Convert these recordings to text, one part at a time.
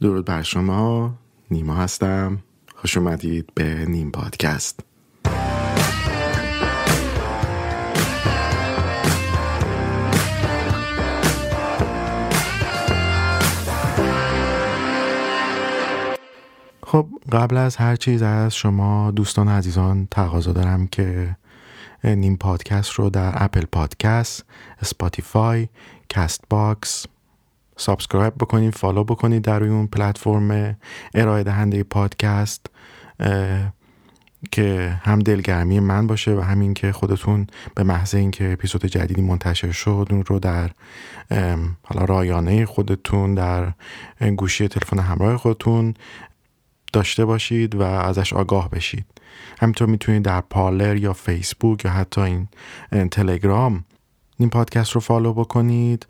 درود بر شما. نیما هستم. خوش اومدید به نیم پادکست. خب قبل از هر چیز از شما دوستان عزیزان تقاضا دارم که نیم پادکست رو در Apple Podcast، Spotify، Castbox subscribe بکنید follow بکنید در روی اون پلتفرم ارائه دهنده پادکست که هم دلگرمی من باشه و همین که خودتون به محض اینکه اپیزود جدیدی منتشر شد اون رو در حالا رایانه خودتون در گوشی تلفن همراه خودتون داشته باشید و ازش آگاه بشید. همینطور می‌تونید در Parler یا فیسبوک یا حتی این تلگرام این پادکست رو follow بکنید.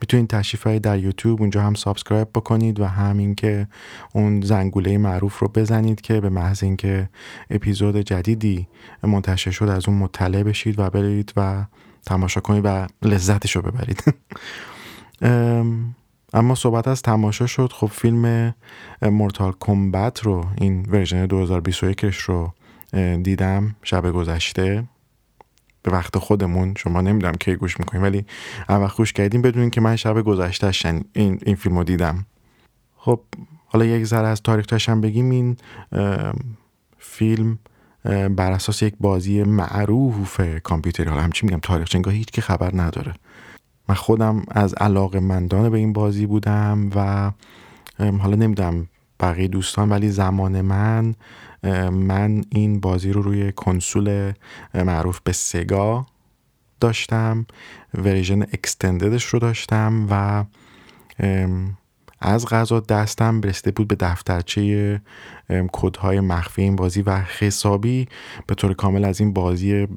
می‌تونید تشریف در یوتیوب اونجا هم subscribe بکنید و همین که اون زنگوله معروف رو بزنید که به محض اینکه اپیزود جدیدی منتشر شد از اون مطلع بشید و برید و تماشا کنید و لذتش رو ببرید. اما صحبت از تماشا شد. خب فیلم Mortal Kombat رو این version 2021 رو دیدم شب گذشته. به وقت خودمون شما نمی‌دونم کی گوش می‌کنیم ولی وقت گوش کردیم بدونین که من شب گذشته این, این فیلم دیدم. خب حالا یک ذره از تاریخ هم بگیم این فیلم بر اساس یک بازی معروف کامپیوتری. حالا همچی میگم تاریخ چنگاه هیچ که خبر نداره. من خودم از علاقه مندان به این بازی بودم و حالا نمی‌دونم بقیه دوستان ولی زمان من من این بازی رو روی کنسول معروف به سگا داشتم version extended ش رو داشتم و از قضا دستم رسیده بود به دفترچه کدهای مخفی این بازی و حسابی به طور کامل از این بازی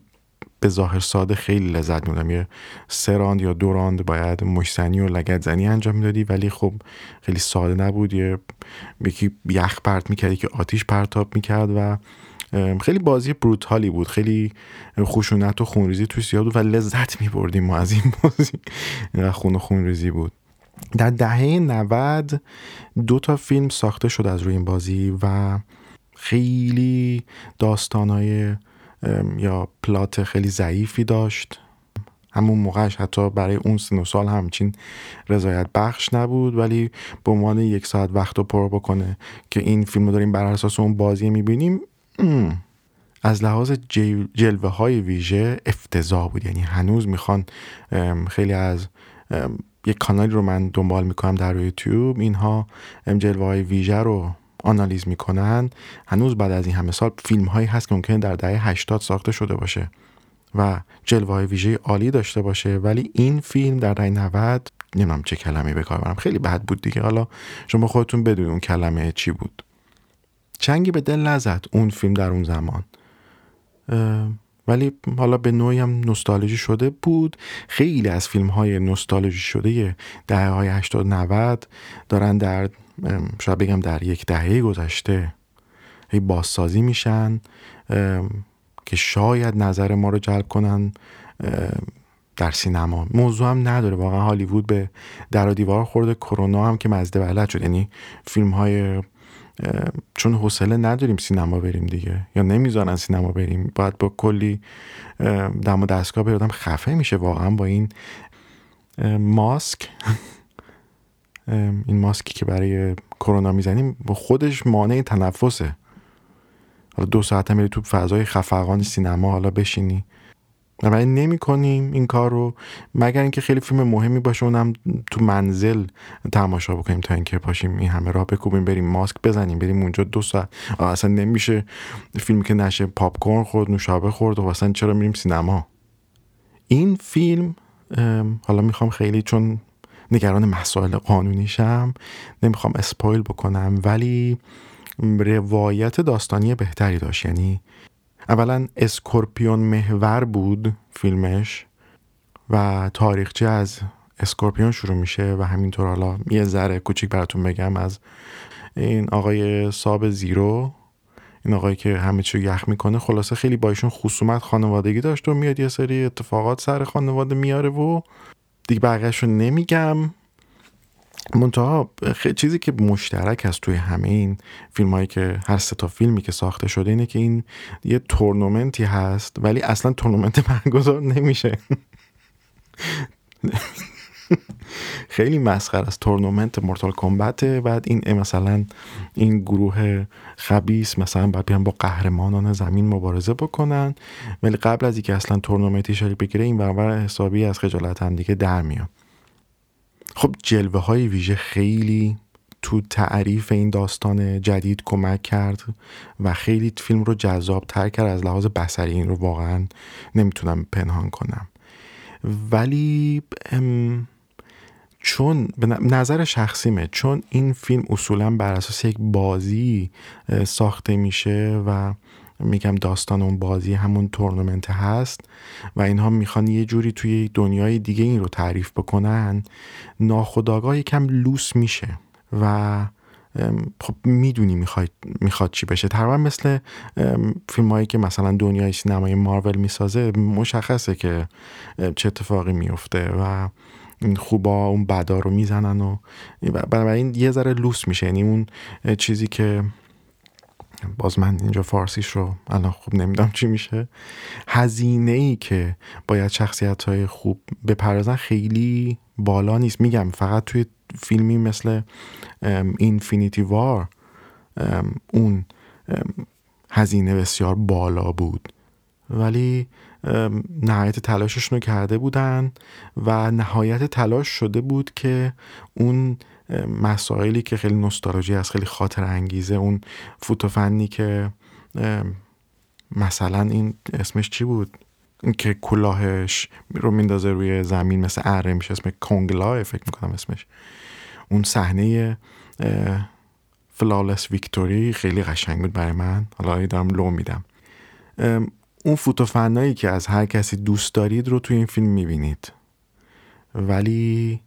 به ظاهر ساده خیلی لذت می‌بردم یه سه راند یا دو راند باید مشت زنی و لگد زنی انجام می‌دادی ولی خب خیلی ساده نبود. یه یکی یخ پرت می‌کردی که آتیش پرتاب می‌کرد و خیلی بازی بروتالی بود. خیلی خشونت و خونریزی توی زیاد بود و لذت میبردیم ما از این بازی. و خون و خونریزی بود. در دهه 90 دو تا فیلم ساخته شد از روی این بازی و خیلی داستانهای یا پلات خیلی ضعیفی داشت. همون موقعش حتی برای اون سن و سال همچین رضایت بخش نبود ولی به عنوان یک ساعت وقت رو پر بکنه که این فیلم رو داریم بر اساس اون بازی می‌بینیم از لحاظ جلوه های ویژه افتضاح بود. یعنی هنوز می‌خوان خیلی از یک کانالی رو من دنبال می‌کنم در یوتیوب. اینها جلوه های ویژه رو آنالیز می‌کنن. هنوز بعد از این همه سال فیلم هایی هست که ممکنه در دهه 80 ساخته شده باشه و جلوه های ویژه عالی داشته باشه. ولی این فیلم در دهه 90 نمی‌دونم چه کلمه به کار برم خیلی بد بود دیگه. حالا شما خودتون بدونید اون کلمه چی بود. چنگی به دل نزد اون فیلم در اون زمان. ولی حالا به نوعی هم نوستالژی شده بود. خیلی از فیلم های نوستالژی شده دهه های 80 90 دارن در شاید بگم در یک دهه گذشته هی بازسازی میشن که شاید نظر ما رو جلب کنن در سینما. موضوع هم نداره. واقعا هالیوود به در و دیوار خورده. کرونا هم که مزده ولد شد. یعنی فیلم های چون حوصله نداریم سینما بریم دیگه. یا نمی‌ذارن سینما بریم. باید با کلی دم و دستگاه بردم خفه میشه واقعا با این ماسک. این ماسکی که برای کرونا می‌زنیم با خودش مانع تنفسه. حالا دو ساعت هم تو فضای خفقان سینما حالا بشینی. ولی نمی کنیم این کار رو مگر اینکه خیلی فیلم مهمی باشه اونم تو منزل تماشا بکنیم تا اینکه پاشیم این همه راه بکوبیم بریم ماسک بزنیم بریم اونجا دو ساعت. اصلا نمیشه فیلمی که نشه پاپ کورن خورد نوشابه خورد و اصلا چرا میریم سینما؟ این فیلم حالا می‌خوام خیلی چون نگران مسائل قانونیشم نمی‌خوام spoil بکنم ولی روایت داستانی بهتری داشت. یعنی اولا Scorpion محور بود فیلمش و تاریخچه از Scorpion شروع میشه و همینطور حالا یه ذره کوچیک براتون بگم از این آقای Sub-Zero این آقایی که همه چی یخ می‌کنه خلاصه خیلی با ایشون خصومت خانوادگی داشت و میاد یه سری اتفاقات سر خانواده میاره و دیگه بقیهش رو نمیگم. منتها چیزی که مشترک هست توی همه این فیلم هایی که هر سه فیلمی که ساخته شده اینه که این یه تورنمنتی هست ولی اصلا تورنمنت برگزار نمیشه. خیلی مسخره است. تورنمنت مورتال کمبت بعد این مثلا این گروه خبیس مثلا باید بیان با قهرمانان زمین مبارزه بکنن ولی قبل از اینکه اصلا تورنمنتی شکل بگیره این برابر حسابی از خجالت هم دیگه در میان خب جلوه های ویژه خیلی تو تعریف این داستان جدید کمک کرد و خیلی فیلم رو جذاب تر کرد از لحاظ بسری این رو واقعا نمی‌تونم پنهان کنم. ولی چون به نظر شخصیمه چون این فیلم اصولا بر اساس یک بازی ساخته میشه و میگم داستان اون بازی همون تورنمنت هست و اینها می‌خوان یه جوری توی دنیای دیگه این رو تعریف بکنن. ناخداگاه یکم لوس میشه و خب می‌دونی می‌خواد می‌خواد چی بشه. تقریبا مثل فیلم هایی که مثلا دنیای سینمای مارول می‌سازه مشخصه که چه اتفاقی میفته و این خوبا اون بدا رو می‌زنن و بنابراین یه ذره لوس میشه. یعنی اون چیزی که باز من اینجا فارسیش رو الان خوب نمی‌دونم چی میشه. هزینه ای که باید شخصیت های خوب بپردازن خیلی بالا نیست. میگم فقط توی فیلمی مثل اینفینیتی وار اون هزینه بسیار بالا بود. ولی نهایت تلاششون رو کرده بودن و نهایت تلاش شده بود که اون مسائلی که خیلی نوستالژی است خیلی خاطر انگیزه اون فوتوفنی که مثلا این اسمش چی بود؟ که کلاهش رو میندازه روی زمین مثل اره میشه اسم کنگلاه فکر می‌کنم اسمش. اون صحنه فلالس ویکتوری خیلی قشنگ بود برای من. حالا دارم لو میدم. اون فوتوفنایی که از هر کسی دوست دارید رو توی این فیلم می‌بینید. ولی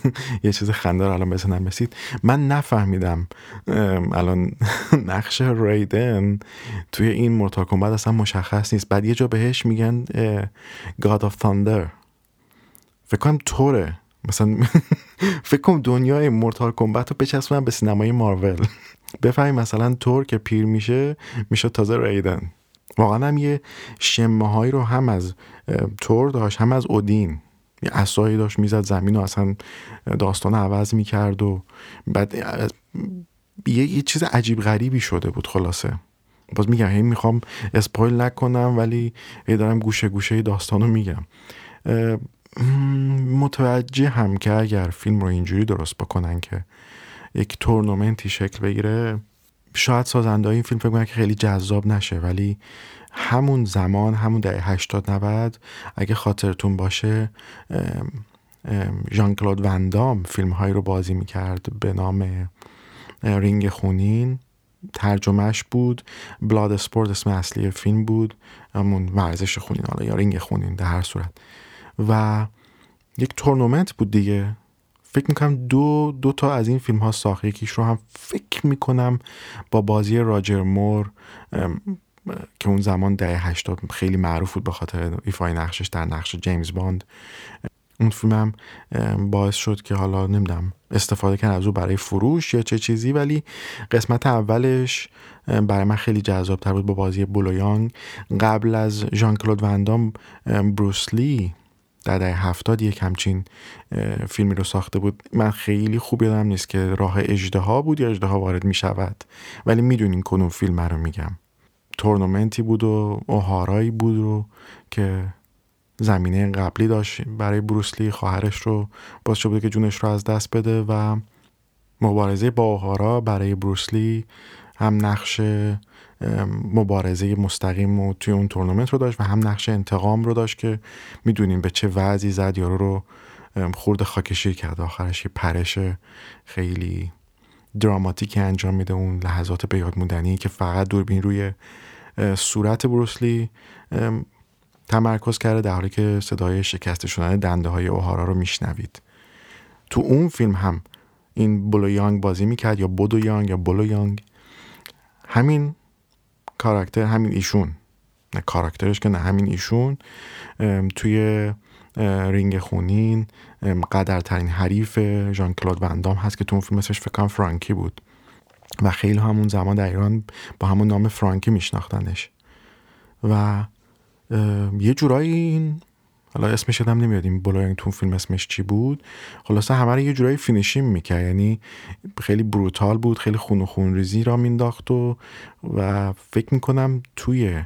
یه چیز خندار الان بزنم بسید من نفهمیدم الان نقش ریدن توی این مورتال کمبت اصلا مشخص نیست. بعد یه جا بهش میگن God of Thunder. فکر کنم طوره مثلا فکر کنم دنیای مورتال کمبت رو بچسبونم به سینمای مارول. بفهمی مثلا تور که پیر میشه میشه تازه ریدن. واقعا هم یه شمه هایی رو هم از تور داشت هم از اودین یه اصایی داشت می‌زد زمین و اصلا داستان عوض می‌کرد و بعد یه, یه چیز عجیب غریبی شده بود خلاصه. باز میگم هی می‌خوام اسپایل نکنم ولی هی دارم گوشه گوشه داستان رو میگم. متوجه هم که اگر فیلم رو اینجوری درست بکنن که یک تورنمنتی شکل بگیره شاید سازنده این فیلم فکر که خیلی جذاب نشه ولی همون زمان همون دهه 80 90 اگه خاطرتون باشه ژان کلود ون دام فیلم هایی رو بازی می‌کرد به نام رینگ خونین. ترجمه‌ش بود. Bloodsport اسم اصلی فیلم بود. همون ورزش خونین حالا یا رینگ خونین در هر صورت. و یک تورنمنت بود دیگه. فکر می‌کنم دو, دو تا از این فیلم ها ساخت. یکیش رو هم فکر می‌کنم با بازی راجر مور که اون زمان دهه هشتاد خیلی معروف بود به خاطر ایفای نقشش در نقش جیمز باند. اون فیلم هم باعث شد که حالا نمی‌دونم استفاده کردن از او برای فروش یا چه چیزی ولی قسمت اولش برای من خیلی جذاب تر بود با بازی بولو یانگ قبل از ژان کلود وندام بروسلی در دهه هفتاد یک همچین فیلمی رو ساخته بود. من خیلی خوب یادم نیست که راه اجده بود یا اجده وارد می شود ولی می‌دونین کنون فیلم رو میگم. تورنمنتی بود و اوهارایی بود و که زمینه قبلی داشت برای بروسلی خواهرش رو باز شده که جونش رو از دست بده و مبارزه با اوهارا برای بروسلی هم نقش مبارزه مستقیم و توی اون تورنمنت رو داشت و هم نقش انتقام رو داشت که می‌دونیم به چه وضعی زد. یارو رو خورد خاکشی کرد. آخرش یه پرش خیلی دراماتیکی انجام میده اون لحظات به یاد که فقط دوربین روی صورت بروسلی تمرکز کرده در حالی که صدای شکسته شدن دنده های اوهارا رو میشنوید. تو اون فیلم هم این بلو یانگ بازی می‌کرد یا بودو یانگ یا بلو یانگ. همین کاراکتر همین ایشون. نه کاراکترش که نه همین ایشون توی رینگ خونین قدرترین حریف ژان کلود وندام هست که تو اون فیلم اسمش فکر فرانکی بود. و خیلی همون زمان در ایران با همون نام فرانکی میشناختنش. و یه جورایی این حالا اسمش هم نمیاد این تو فیلم اسمش چی بود؟ خلاصه همه رو یه جورایی finish him می‌کرد یعنی خیلی brutal بود خیلی خون و خون ریزی را مینداخت و و فکر می‌کنم توی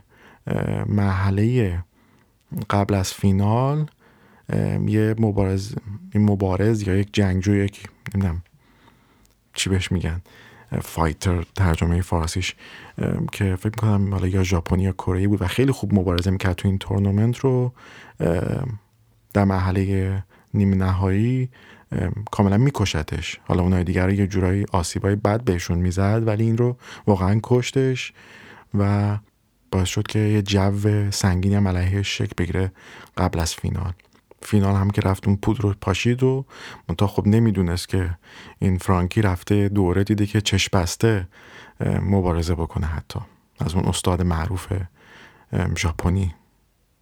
مرحله قبل از فینال یه مبارز این مبارز یا یک جنگجو یک نمی‌دونم چی بهش میگن. fighter ترجمه فارسیش که فکر می‌کنم حالا یا ژاپنی یا کره بود و خیلی خوب مبارزه می‌کرد تو این تورنمنت رو. در محله نیمه نهایی کاملا میکشتش. حالا اونای دیگر رو یه جورایی آسیبای بد بهشون می‌زد ولی این رو واقعا کشتش و باعث شد که یه جو سنگینی هم علیه شک بگیره قبل از فینال. فینال هم که رفت اون پود رو پاشید و منتها خب نمی‌دونست که این فرانکی رفته دوره دیده که چش بسته مبارزه بکنه حتی. از اون استاد معروف ژاپنی.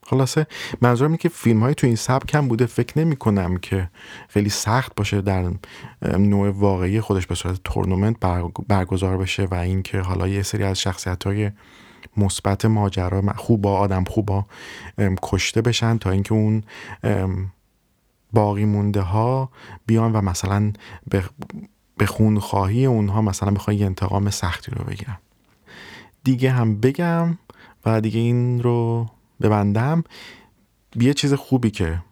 خلاصه منظورم اینه که فیلم های تو این سبک هم بوده. فکر نمی کنم که خیلی سخت باشه در نوع واقعی خودش به صورت تورنمنت برگزار بشه و اینکه حالا یه سری از شخصیت های مثبت ماجرا خوبا آدم خوبا کشته بشن تا اینکه اون باقی مونده ها بیان و مثلا به خونخواهی اونها مثلا بخوان یه انتقام سختی رو بگیرن. دیگه هم بگم و دیگه این رو ببندم. یه چیز خوبی که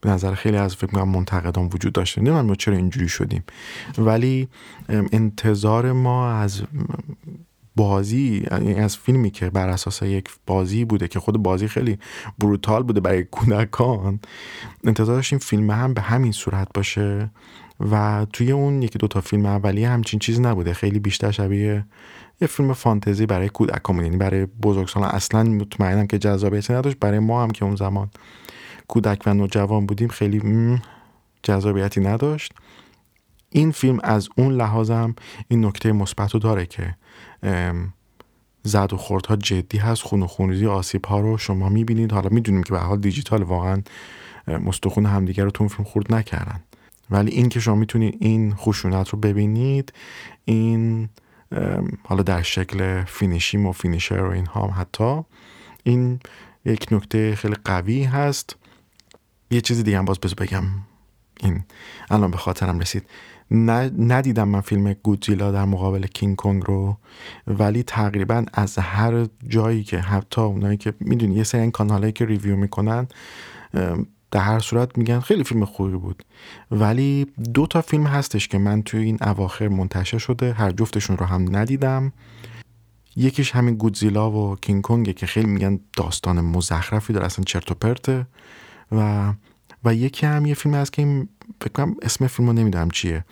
به نظر خیلی از فکر کنم منتقدان وجود داشته. نمی‌دونم ما چرا اینجوری شدیم. ولی انتظار ما از بازی یعنی از فیلمی که بر اساس یک بازی بوده که خود بازی خیلی بروتال بوده برای کودکان انتظار داشتیم فیلم هم به همین صورت باشه و توی اون یکی دوتا فیلم اولیه همچین چیزی نبوده. خیلی بیشتر شبیه یه فیلم فانتزی برای کودکان یعنی برای بزرگسالان اصلا مطمئنم که جذابیتی نداشت. برای ما هم که اون زمان کودک و نوجوان بودیم خیلی جذابیتی نداشت. این فیلم از اون لحاظم این نکته مثبت رو داره که زد و خوردها جدی هست خون و خونریزی آسیب ها رو شما می‌بینید. حالا می‌دونیم که به حال دیجیتال واقعا مستخون همدیگه رو تو فیلم خورد نکردن. ولی این که شما می‌تونید این خشونت رو ببینید این حالا در شکل finish him و finisher و این هم حتی این یک نکته خیلی قوی هست. یه چیزی دیگه هم باز بگم. این الان به خاطرم رسید. ندیدم من فیلم گودزیلا در مقابل کینگ کنگ رو ولی تقریبا از هر جایی که حتی اونایی که می‌دونی یه سری این کانالایی که review می‌کنن در هر صورت میگن خیلی فیلم خوبی بود. ولی دو تا فیلم هستش که من توی این اواخر منتشر شده هر جفتشون رو هم ندیدم. یکیش همین گودزیلا و کینگ کنگه که خیلی میگن داستان مزخرفی داره اصلا چرت و پرته. و و یکی هم یه فیلم هست که فکر اسم فیلم رو نمی‌دونم چیه.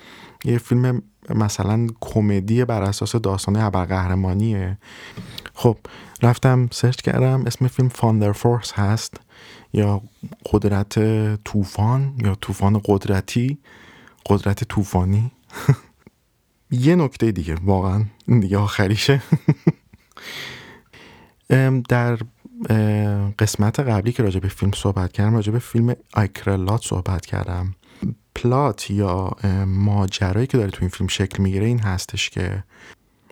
یه فیلم مثلا کمدی بر اساس داستان ابرقهرمانیه. خب رفتم search کردم اسم فیلم Thunder Force هست یا قدرت طوفان یا طوفان قدرتی. قدرت طوفانی. یه نکته دیگه واقعا دیگه آخریشه. در قسمت قبلی که راجع به فیلم صحبت کردم راجع به فیلم آیکرلات صحبت کردم. پلات یا ماجرایی که داره تو این فیلم شکل می‌گیره این هستش که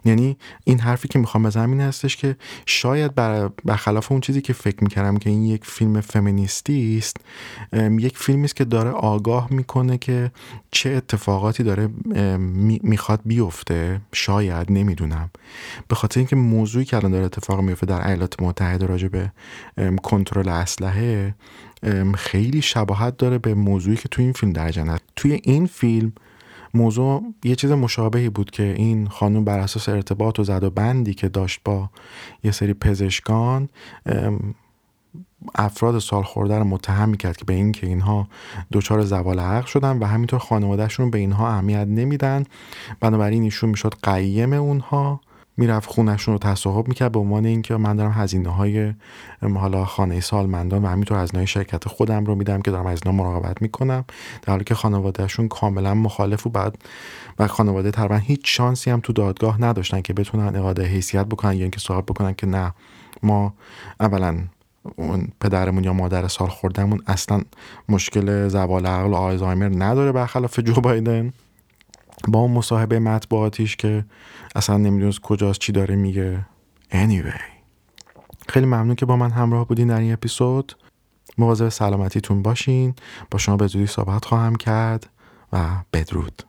یعنی این حرفی که می‌خوام بزنم این هستش که شاید برخلاف اون چیزی که فکر می‌کردم که این یک فیلم فمینیستی است یک فیلمی است که داره آگاه می‌کنه که چه اتفاقاتی داره می‌خواد بیفته. شاید نمی‌دونم. به خاطر اینکه موضوعی که الان داره اتفاق میفته در ایالات متحده راجع به کنترل اسلحه خیلی شباهت داره به موضوعی که توی این فیلم در توی این فیلم موضوع یه چیز مشابهی بود که این خانم بر اساس ارتباط و زد و بندی که داشت با یه سری پزشکان افراد سال خورده رو متهم می‌کرد که به این که اینها دچار زوال عقل شدن و همینطور خانوادهشون به اینها اهمیت نمیدن. بنابراین ایشون می‌شد قیم اونها. می‌رفت خونشون رو تصاحب می‌کرد به عنوان اینکه من دارم هزینه های حالا خانه سالمندان و همینطور هزینه شرکت خودم رو میدم که دارم از اینا مراقبت می‌کنم. در حالی که خانوادهشون کاملا مخالف و بعد و خانواده تقریبا هیچ شانسی هم تو دادگاه نداشتن که بتونن اقاده حیثیت بکنن یا اینکه صاحب بکنن که نه ما اولا اون پدرمون یا مادر سال خوردهمون اصلا مشکل زوال عقل و آلزایمر نداره برخلاف جو بایدن. با اون مصاحبه مطبوعاتیش که اصلا نمی‌دونست کجاست چی داره میگه. Anyway. خیلی ممنون که با من همراه بودین در این اپیزود. مواظب سلامتیتون باشین. با شما به زودی صحبت خواهم کرد و بدرود.